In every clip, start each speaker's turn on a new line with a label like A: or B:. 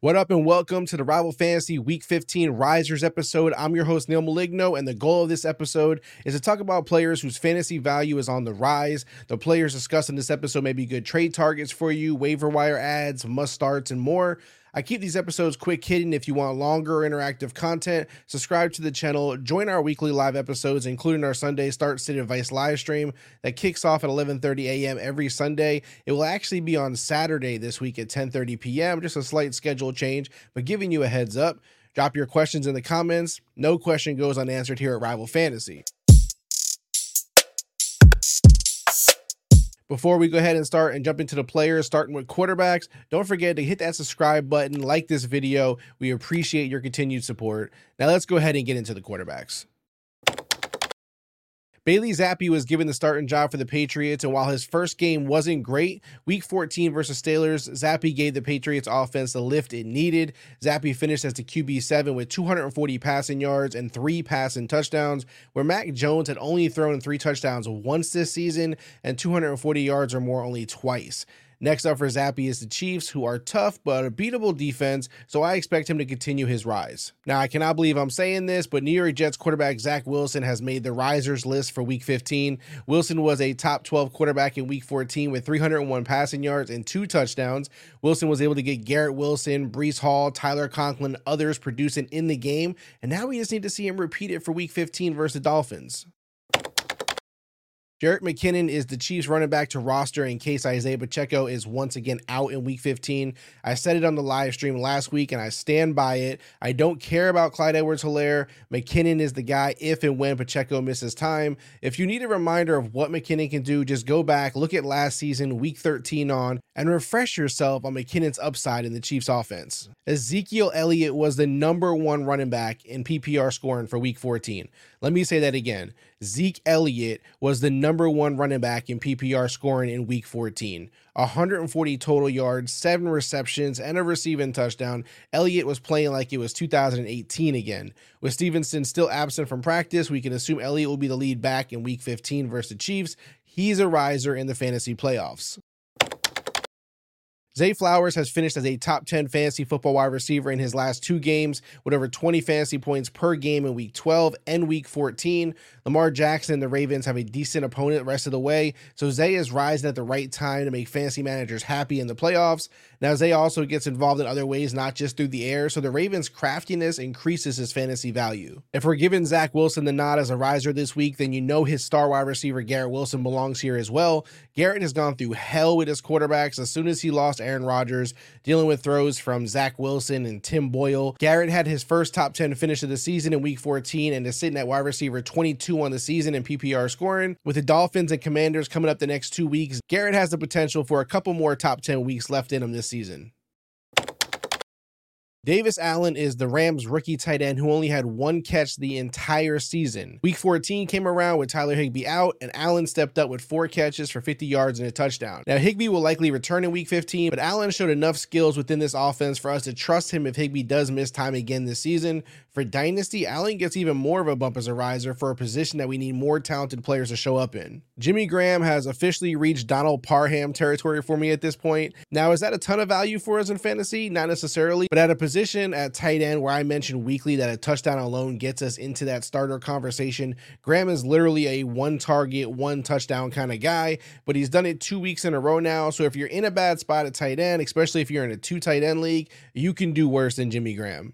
A: What up, and welcome to the Rival Fantasy Week 15 Risers episode. I'm your host, Neil Maligno, and the goal of this episode is to talk about players whose fantasy value is on the rise. The players discussed in this episode may be good trade targets for you, waiver wire ads, must starts, and more. I keep these episodes quick hitting. If you want longer interactive content, subscribe to the channel, join our weekly live episodes, including our Sunday Start City Advice live stream that kicks off at 11:30 a.m. every Sunday. It will actually be on Saturday this week at 10:30 p.m. Just a slight schedule change, but giving you a heads up. Drop your questions in the comments. No question goes unanswered here at Rival Fantasy. Before we go ahead and start and jump into the players, starting with quarterbacks, don't forget to hit that subscribe button, like this video. We appreciate your continued support. Now let's go ahead and get into the quarterbacks. Bailey Zappe was given the starting job for the Patriots, and while his first game wasn't great, week 14 versus Steelers, Zappe gave the Patriots offense the lift it needed. Zappe finished as the QB7 with 240 passing yards and three passing touchdowns, where Mac Jones had only thrown three touchdowns once this season and 240 yards or more only twice. Next up for Zappe is the Chiefs, who are tough but a beatable defense, so I expect him to continue his rise. Now, I cannot believe I'm saying this, but New York Jets quarterback Zach Wilson has made the risers list for week 15. Wilson was a top 12 quarterback in week 14 with 301 passing yards and two touchdowns. Wilson was able to get Garrett Wilson, Breece Hall, Tyler Conklin, others producing in the game, and now we just need to see him repeat it for week 15 versus the Dolphins. Jerick McKinnon is the Chiefs running back to roster in case Isaiah Pacheco is once again out in week 15. I said it on the live stream last week and I stand by it. I don't care about Clyde Edwards Helaire. McKinnon is the guy if and when Pacheco misses time. If you need a reminder of what McKinnon can do, just go back, look at last season, week 13 on, and refresh yourself on McKinnon's upside in the Chiefs offense. Ezekiel Elliott was the number one running back in PPR scoring for week 14. Let me say that again. Zeke Elliott was the number one running back in PPR scoring in week 14. 140 total yards, seven receptions, and a receiving touchdown. Elliott was playing like it was 2018 again. With Stevenson still absent from practice, we can assume Elliott will be the lead back in week 15 versus the Chiefs. He's a riser in the fantasy playoffs. Zay Flowers has finished as a top 10 fantasy football wide receiver in his last two games with over 20 fantasy points per game in week 12 and week 14. Lamar Jackson and the Ravens have a decent opponent the rest of the way, so Zay is rising at the right time to make fantasy managers happy in the playoffs. Now, Zay also gets involved in other ways, not just through the air, so the Ravens' craftiness increases his fantasy value. If we're giving Zach Wilson the nod as a riser this week, then you know his star wide receiver Garrett Wilson belongs here as well. Garrett has gone through hell with his quarterbacks as soon as he lost Aaron Rodgers, dealing with throws from Zach Wilson and Tim Boyle. Garrett had his first top 10 finish of the season in week 14 and is sitting at wide receiver 22 on the season in PPR scoring. With the Dolphins and Commanders coming up the next two weeks, Garrett has the potential for a couple more top 10 weeks left in him this season. Davis Allen is the Rams rookie tight end who only had one catch the entire season. Week 14 came around with Tyler Higbee out, and Allen stepped up with four catches for 50 yards and a touchdown. Now, Higbee will likely return in week 15, but Allen showed enough skills within this offense for us to trust him if Higbee does miss time again this season. For Dynasty, Allen gets even more of a bump as a riser for a position that we need more talented players to show up in. Jimmy Graham has officially reached Donald Parham territory for me at this point. Now, is that a ton of value for us in fantasy? Not necessarily, but at a position position at tight end where I mentioned weekly that a touchdown alone gets us into that starter conversation. Graham is literally a one target, one touchdown kind of guy, but he's done it two weeks in a row now. So if you're in a bad spot at tight end, especially if you're in a two tight end league, you can do worse than Jimmy Graham.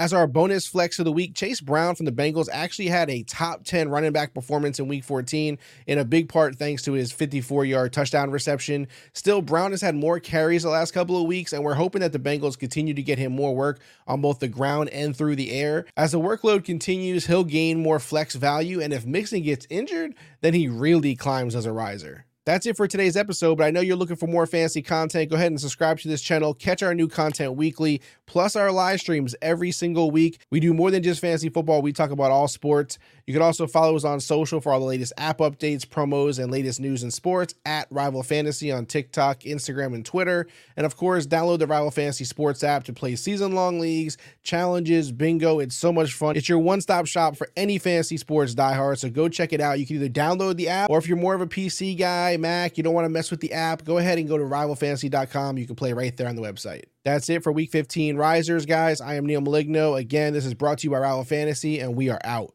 A: As our bonus flex of the week, Chase Brown from the Bengals actually had a top 10 running back performance in week 14, in a big part thanks to his 54 yard touchdown reception. Still, Brown has had more carries the last couple of weeks, and we're hoping that the Bengals continue to get him more work on both the ground and through the air. As the workload continues, he'll gain more flex value, and if Mixon gets injured, then he really climbs as a riser. That's it for today's episode, but I know you're looking for more fancy content. Go ahead and subscribe to this channel. Catch our new content weekly, plus our live streams every single week. We do more than just fantasy football, we talk about all sports. You can also follow us on social for all the latest app updates, promos, and latest news in sports at Rival Fantasy on TikTok, Instagram, and Twitter. And of course, download the Rival Fantasy Sports app to play season long leagues, challenges, bingo. It's so much fun. It's your one stop shop for any fantasy sports diehard. So go check it out. You can either download the app, or if you're more of a PC guy, iMac, you don't want to mess with the app, go ahead and go to rivalfantasy.com. You can play right there on the website. That's it for week 15 risers, guys. I am Neil Maligno. Again, this is brought to you by Rival Fantasy, and we are out.